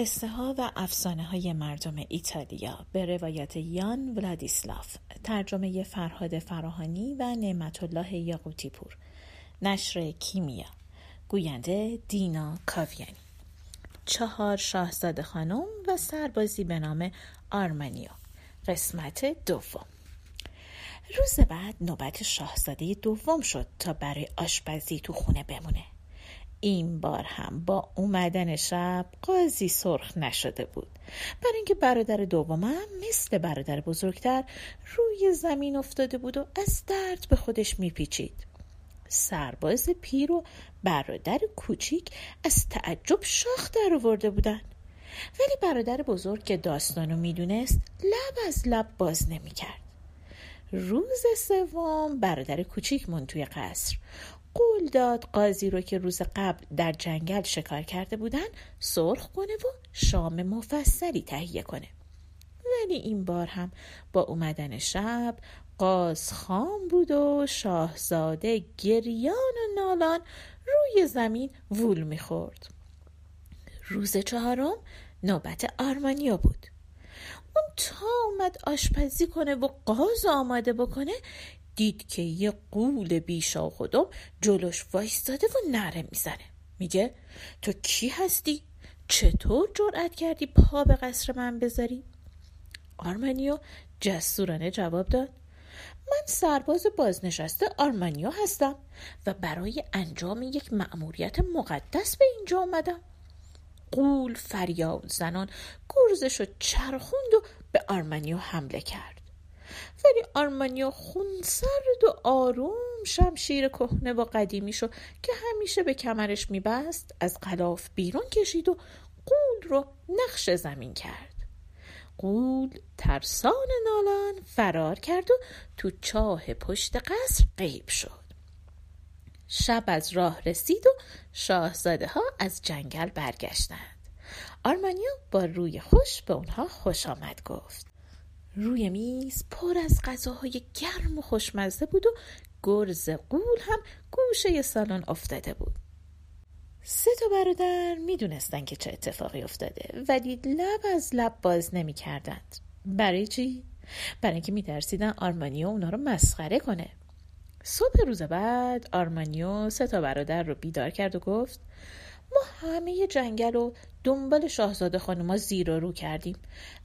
قصه ها و افسانه های مردم ایتالیا به روایت یان ولادیسلاف ترجمه فرهاد فراهانی و نعمت الله یاقوتی پور نشر کیمیا گوینده دینا کاویانی چهار شاهزاده خانم و سربازی به نام آرمانیو قسمت دوم. روز بعد نوبت شاهزاده دوم شد تا برای آشپزی تو خونه بمونه. این بار هم با اومدن شب قاضی سرخ نشده بود. برای اینکه برادر دومم مثل برادر بزرگتر روی زمین افتاده بود و از درد به خودش میپیچید. سرباز پیر و برادر کوچیک از تعجب شاخ در آورده بودن ولی برادر بزرگ که داستانو می‌دونست لب از لب باز نمی‌کرد. روز سوم برادر کوچیک من توی قصر. قول داد قاضی رو که روز قبل در جنگل شکار کرده بودن سرخ کنه و شام مفصلی تهیه کنه. ولی این بار هم با اومدن شب قاز خام بود و شاهزاده گریان و نالان روی زمین وول می‌خورد. روز چهارم نوبت آرمانیا بود. اون تا اومد آشپزی کنه و قاز آماده بکنه دید که یه قول بیشا خودم جلوش وایستاده و نره می‌زنه میگه تو کی هستی؟ چطور جرأت کردی پا به قصر من بذاری؟ آرمانیو جسورانه جواب داد من سرباز بازنشسته آرمانیو هستم و برای انجام یک مأموریت مقدس به اینجا آمدم قول فریاد زنان گرزش و چرخوند و به آرمانیو حمله کرد ولی آرمانیا خونسرد و آروم شمشیر کهنه و قدیمی شو که همیشه به کمرش میبست از غلاف بیرون کشید و قول رو نقش زمین کرد. قول ترسان نالان فرار کرد و تو چاه پشت قصر غیب شد. شب از راه رسید و شاهزاده ها از جنگل برگشتند. آرمانیو با روی خوش به اونها خوش آمد گفت. روی میز پر از غذاهای گرم و خوشمزه بود و گرز قول هم گوشه سالن افتاده بود سه تا برادر می‌دونستن که چه اتفاقی افتاده ولی لب از لب باز نمی کردند. برای چی؟ برای اینکه میترسیدن آرمانیو اونا رو مسخره کنه صبح روز بعد آرمانیو سه تا برادر رو بیدار کرد و گفت ما همه جنگل و دنبال شاهزاده خانوما زیر و رو کردیم.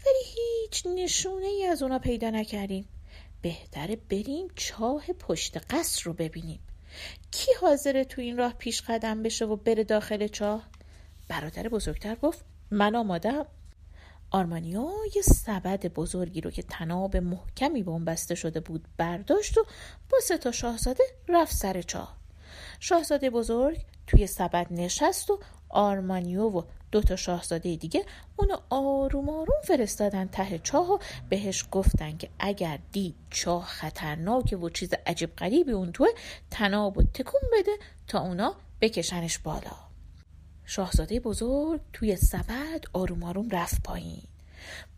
ولی هیچ نشونه ای از اونا پیدا نکردیم. بهتره بریم چاه پشت قصر رو ببینیم. کی حاضره تو این راه پیش قدم بشه و بره داخل چاه؟ برادر بزرگتر گفت من آمادم. آرمانیو یه سبد بزرگی رو که تناب محکمی به اون بسته شده بود برداشت و با سه تا شاهزاده رفت سر چاه. شاهزاده بزرگ توی سبد نشست و آرمانیو و دو تا شاهزاده دیگه اونو آروم آروم فرستادن ته چاه و بهش گفتن که اگر دید چاه خطرناکه و چیز عجیب غریبی اون توه تناب و تکون بده تا اونا بکشنش بالا. شاهزاده بزرگ توی سبد آروم آروم رفت پایین.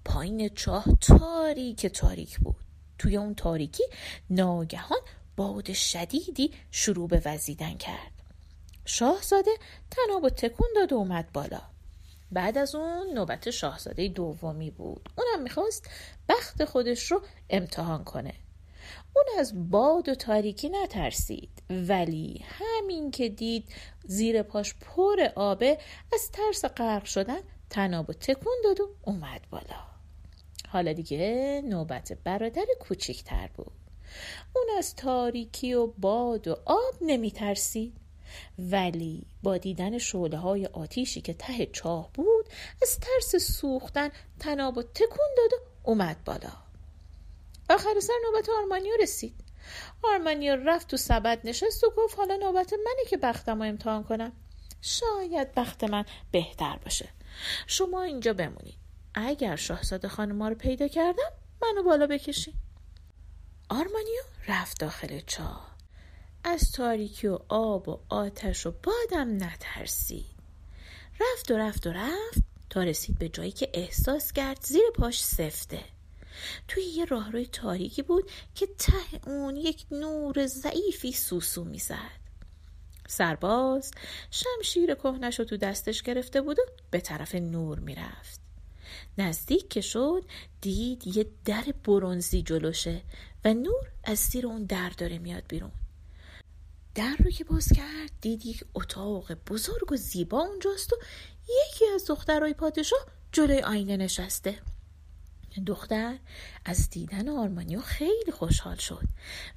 پایین چاه تاریک تاریک بود. توی اون تاریکی ناگهان باد شدیدی شروع به وزیدن کرد. شاهزاده تناب و تکون داد و اومد بالا. بعد از اون نوبت شاهزاده دومی بود. اونم می‌خواست بخت خودش رو امتحان کنه. اون از باد و تاریکی نترسید ولی همین که دید زیر پاش پر آبه از ترس غرق شدن تناب و تکون داد و اومد بالا. حالا دیگه نوبت برادر کوچیکتر بود. اون از تاریکی و باد و آب نمیترسید. ولی با دیدن شعله های آتیشی که ته چاه بود از ترس سوختن تناب و تکون داد و اومد بالا. آخر سر نوبت آرمانیو رسید. آرمانیو رفت تو سبد نشست و گفت حالا نوبت منه که بختم رو امتحان کنم. شاید بخت من بهتر باشه. شما اینجا بمونید. اگر شاهزاده خانم رو پیدا کردم منو بالا بکشید. آرمانیو رفت داخل چاه. از تاریکی و آب و آتش و بادم نترسید. رفت و رفت و رفت تا رسید به جایی که احساس کرد زیر پاش سفته. توی یه راهروی تاریکی بود که ته اون یک نور ضعیفی سوسو می‌زد. سرباز شمشیر کهنش رو تو دستش گرفته بود و به طرف نور می‌رفت. نزدیک که شد دید یه در برونزی جلوشه نور از زیر اون در داره میاد بیرون. در رو که باز کرد دید یک اتاق بزرگ و زیبا اونجاست و یکی از دخترای پادشاه جلوی آینه نشسته. دختر از دیدن آرمانیو خیلی خوشحال شد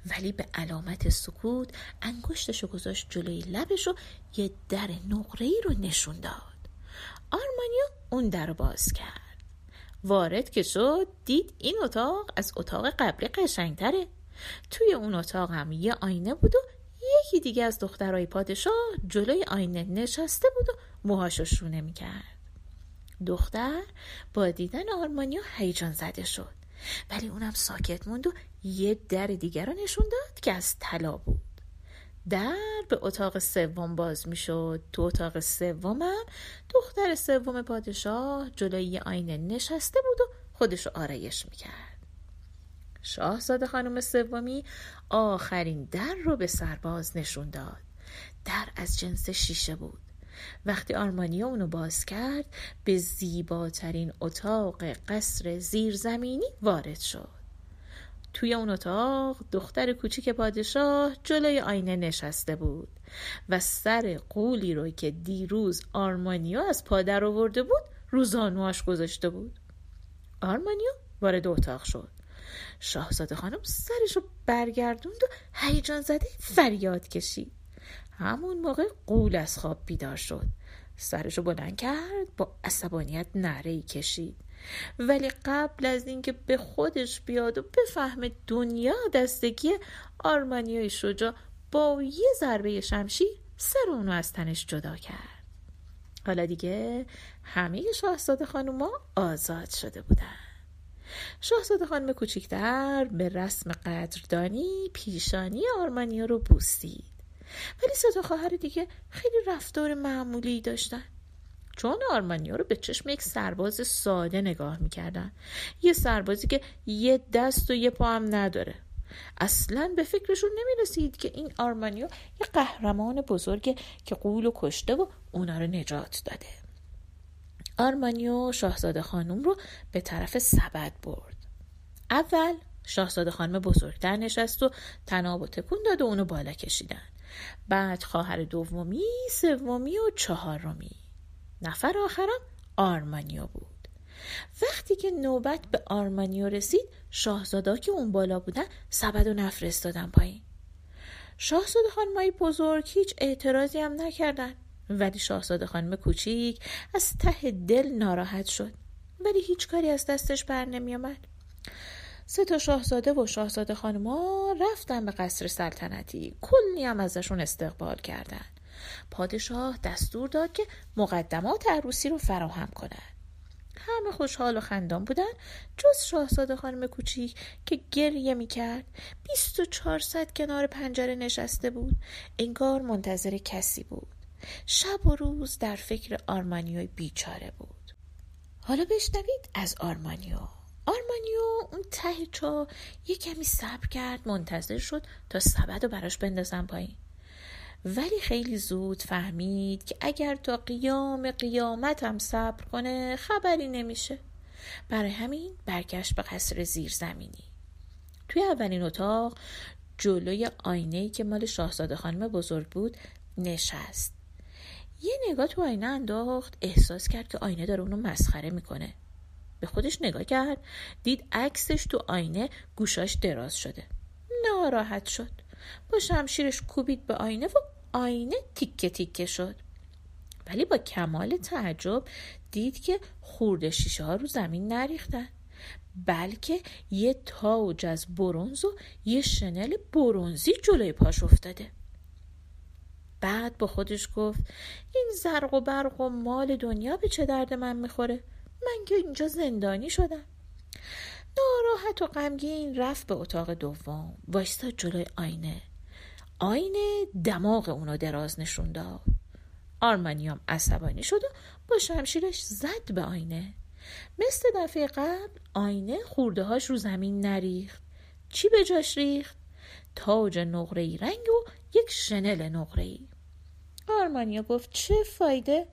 ولی به علامت سکوت انگشتشو گذاشت جلوی لبش و یه در نقره رو نشون داد. آرمانیو اون در رو باز کرد. وارد که شد دید این اتاق از اتاق قبلی قشنگتره. توی اون اتاق هم یه آینه بود و یکی دیگه از دخترای پادشاه جلوی آینه نشسته بود و موهاشو شونه می‌کرد. دختر با دیدن آرمانیو هیجان زده شد. ولی اونم ساکت موند و یه در دیگر رو نشون داد که از طلا بود. در به اتاق سوم باز می‌شد. تو اتاق سومم دختر سوم پادشاه جلوی آینه نشسته بود و خودش آرایش می‌کرد. شاهزاده خانم سومی آخرین در رو به سرباز نشون داد. در از جنس شیشه بود. وقتی آرمانیا اونو باز کرد به زیباترین اتاق قصر زیرزمینی وارد شد. توی اون اتاق دختر کوچیک پادشاه جلوی آینه نشسته بود و سر قولی رو که دیروز آرمانیو از پادر آورده بود روزانواش گذاشته بود. آرمانیو وارد اتاق شد. شاهزاده خانم سرش رو برگردوند و هیجان زده فریاد کشید. همون موقع قول از خواب بیدار شد. سرشو بلند کرد با عصبانیت نره کشید. ولی قبل از اینکه به خودش بیاد و بفهمه دنیا دستگی آرمانیای شجا با یه ضربه شمشیر سر اونو از تنش جدا کرد. حالا دیگه همه شاهزاده خانوما آزاد شده بودن. شاهزاده خانم کوچیکتر به رسم قدردانی پیشانی آرمانیا رو بوسید. ولی سه خواهر دیگه خیلی رفتار معمولی داشتن. چون آرمانیا رو به چشم یک سرباز ساده نگاه می‌کردن. یه سربازی که یه دست و یه پا هم نداره. اصلا به فکرشون نمی‌رسید که این آرمانیو یه قهرمان بزرگه که قول و کشته و اونا رو نجات داده. آرمانیو شاهزاده خانم رو به طرف سبد برد. اول شاهزاده خانم بزرگتر نشست و تناب و تکون داد و اونو بالا کشیدن. بعد خواهر دومی سومی و چهارمی. نفر آخرم آرمانیو بود. وقتی که نوبت به آرمانیو رسید شاهزادا که اون بالا بودن سبد و نفرستادن پایین. شاهزاده خانمای بزرگ هیچ اعتراضی هم نکردن. ولی شاهزاده خانم کوچیک از ته دل ناراحت شد. ولی هیچ کاری از دستش بر نمی آمد. سه تا شاهزاده و شاهزاده خانما رفتن به قصر سلطنتی. کلی هم ازشون استقبال کردن. پادشاه دستور داد که مقدمات عروسی رو فراهم کنند. همه خوشحال و خندان بودن جز شاهزاده خانم کوچیک که گریه می‌کرد. بیست و چهارصد کنار پنجره نشسته بود. انگار منتظر کسی بود. شب و روز در فکر آرمانیوی بیچاره بود. حالا بشنوید از آرمانیو. آرمانیو اون ته چا یه کمی صبر کرد منتظر شد تا سبد رو براش بندازن پایین. ولی خیلی زود فهمید که اگر تا قیام قیامت هم صبر کنه خبری نمیشه. برای همین برگشت به قصر زیرزمینی. توی اولین اتاق جلوی آینه که مال شاهزاده خانم بزرگ بود نشست. یه نگاه تو آینه انداخت احساس کرد که آینه داره اونو مسخره می‌کنه. به خودش نگاه کرد دید عکسش تو آینه گوشاش دراز شده. ناراحت شد. با شمشیرش کوبید به آینه و آینه تیکه تیکه شد. ولی با کمال تعجب دید که خورده شیشه ها رو زمین نریختن بلکه یه تاج از برونز و یه شنل برونزی جلوی پاش افتاده. بعد با خودش گفت این زرق و برق و مال دنیا به چه درد من می‌خوره؟ من که اینجا زندانی شدم. ناراحت و غمگین رفت به اتاق دوم. وایستا جلوی آینه. آینه دماغ اونو دراز نشون داد. آرمانیام عصبانی شد و با شمشیرش زد به آینه. مثل دفعه قبل آینه خورده هاش رو زمین نریخت. چی به جاش ریخت؟ تاج نقره رنگ و یک شنل نقره آرمانیا گفت چه فایده؟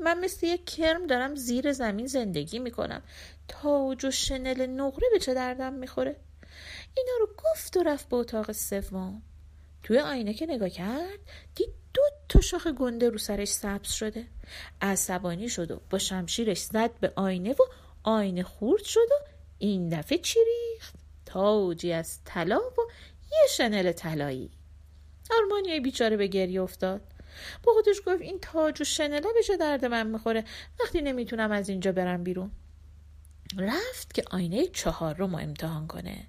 من مثل یک کرم دارم زیر زمین زندگی می‌کنم. تاج و شنل نقره به چه دردم می‌خوره؟ اینا رو گفت و رفت به اتاق سوم. توی آینه که نگاه کرد دید دو تا شاخ گنده رو سرش سبز شده. عصبانی شد و با شمشیرش زد به آینه و آینه خورد شد و این دفعه چی ریخت؟ تاجی از طلا و یه شنل طلایی. آرمانیای بیچاره به گریه افتاد. با خودش گفت این تاج و شنله به درد من می‌خوره؟ وقتی نمی‌تونم از اینجا برم بیرون. رفت که آینه چهار رو ما امتحان کنه.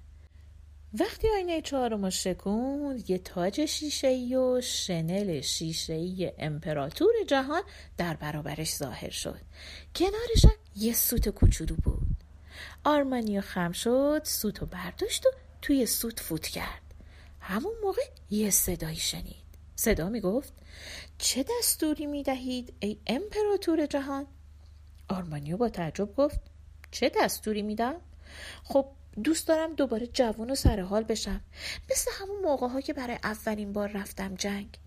وقتی آینه چهارم رو شکوند یه تاج شیشه و شنل شیشه امپراتور جهان در برابرش ظاهر شد. کنارش یه سوت کوچولو بود. آرمانیو خم شد سوت رو برداشت و توی سوت فوت کرد. همون موقع یه صدایی شنید. صدا می گفت چه دستوری می دهید ای امپراتور جهان؟ آرمانیو با تعجب گفت. چه دستوری میدم؟ خب دوست دارم دوباره جوون و سرحال بشم. مثل همون موقع ها که برای اولین بار رفتم جنگ.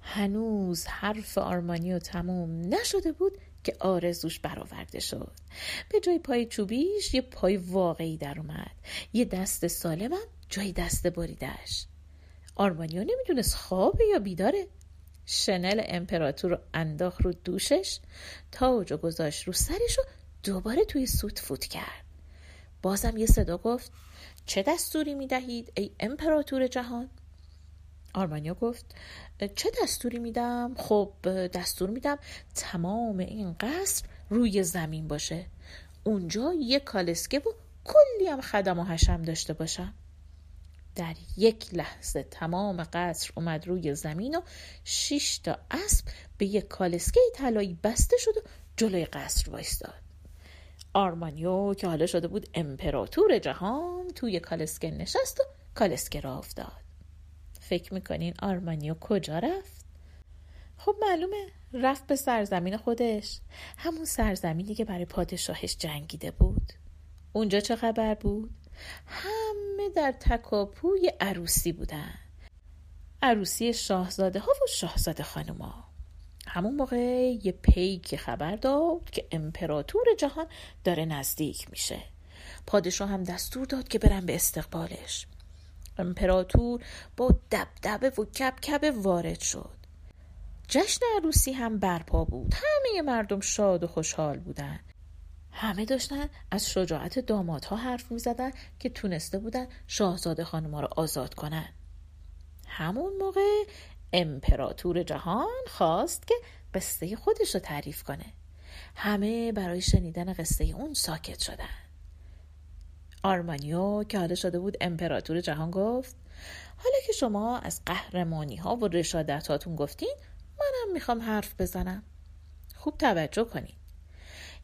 هنوز حرف آرمانیو تموم نشده بود که آرزوش برآورده شد. به جای پای چوبیش یه پای واقعی در اومد. یه دست سالمم جای دست بریدش. آرمانیو نمی‌دونست خوابه یا بیداره. شنل امپراتور رو انداخت رو دوشش تاج و گذاشت رو سرش و دوباره توی سوت فوت کرد. بازم یه صدا گفت چه دستوری می دهید ای امپراتور جهان؟ آرمانیا گفت چه دستوری میدم؟ خب دستور میدم تمام این قصر روی زمین باشه. اونجا یه کالسکه و کلی هم خدم و حشم داشته باشم. در یک لحظه تمام قصر اومد روی زمین و شش تا اسب به یک کالسکه طلایی بسته شد و جلوی قصر وایستاد آرمانیو که حالا شده بود امپراتور جهان توی کالسکه نشست و کالسکه را افتاد فکر می‌کنین آرمانیو کجا رفت؟ خب معلومه رفت به سرزمین خودش همون سرزمینی که برای پادشاهش جنگیده بود اونجا چه خبر بود؟ همه در تکاپوی عروسی بودن. عروسی شاهزاده ها و شاهزاده خانوما همون موقع یه پیک خبر داد که امپراتور جهان داره نزدیک میشه. پادشاه هم دستور داد که برن به استقبالش. امپراتور با دبدبه و کبکبه وارد شد. جشن عروسی هم برپا بود. همه مردم شاد و خوشحال بودن. همه داشتن از شجاعت دامادها حرف می زدن که تونسته بودن شاهزاده خانما رو آزاد کنن. همون موقع امپراتور جهان خواست که قصه خودش رو تعریف کنه. همه برای شنیدن قصه اون ساکت شدن. آرمانیو که حالا شده بود امپراتور جهان گفت حالا که شما از قهرمانی ها و رشادت هاتون گفتین منم می‌خوام حرف بزنم. خوب توجه کنید.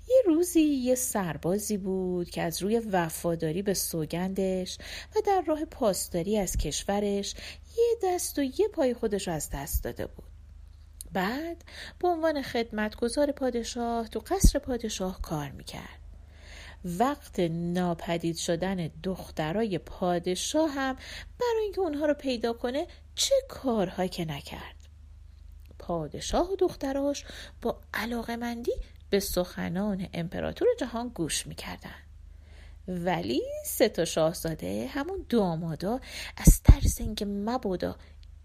یه روزی یه سربازی بود که از روی وفاداری به سوگندش و در راه پاسداری از کشورش یه دست و یه پای خودش رو از دست داده بود. بعد به عنوان خدمتگزار پادشاه تو قصر پادشاه کار می‌کرد. وقت ناپدید شدن دخترای پادشاه هم برای اینکه اونها رو پیدا کنه چه کارهایی که نکرد. پادشاه و دختراش با علاقمندی به سخنان امپراتور جهان گوش می‌کردن. ولی سه تا شاهزاده همون دامادا از ترس اینکه مبادا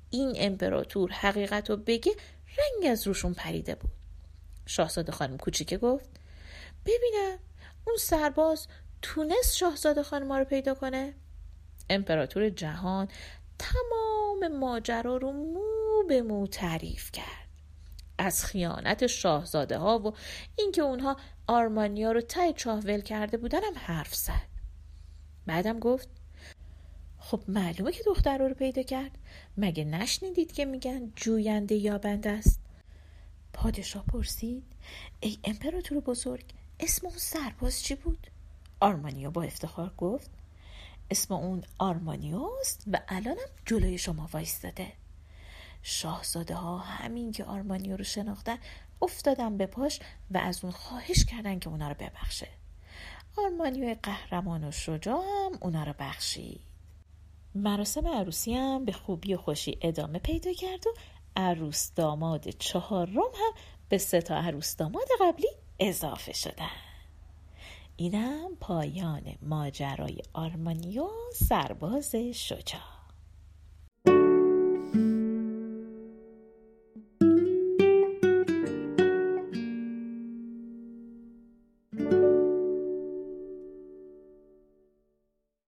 این امپراتور حقیقت رو بگه رنگ از روشون پریده بود. شاهزاده خانم کوچیکه گفت ببینم اون سرباز تونست شاهزاده خانم ما رو پیدا کنه؟ امپراتور جهان تمام ماجرا رو مو به مو تعریف کرد. از خیانت شاهزاده ها و اینکه اونها آرمانیا رو تای چاه ول کرده بودن هم حرف زد. بعدم گفت خب معلومه که دختر رو پیدا کرد. مگه نشنیدید که میگن جوینده یابنده است؟ پادشاه پرسید ای امپراتور بزرگ اسم اون سرباز چی بود؟ آرمانیا با افتخار گفت اسم اون آرمانیاست و الانم جلوی شما وایستاده. شاهزاده ها همین که آرمانیو رو شناختن افتادن به پاش و از اون خواهش کردن که اونا رو ببخشه. آرمانیو قهرمان و شجاع هم اونا رو بخشید. مراسم عروسی هم به خوبی و خوشی ادامه پیدا کرد و عروس داماد چهارم هم به سه تا عروس داماد قبلی اضافه شدن. اینم پایان ماجرای آرمانیو سرباز شجاع.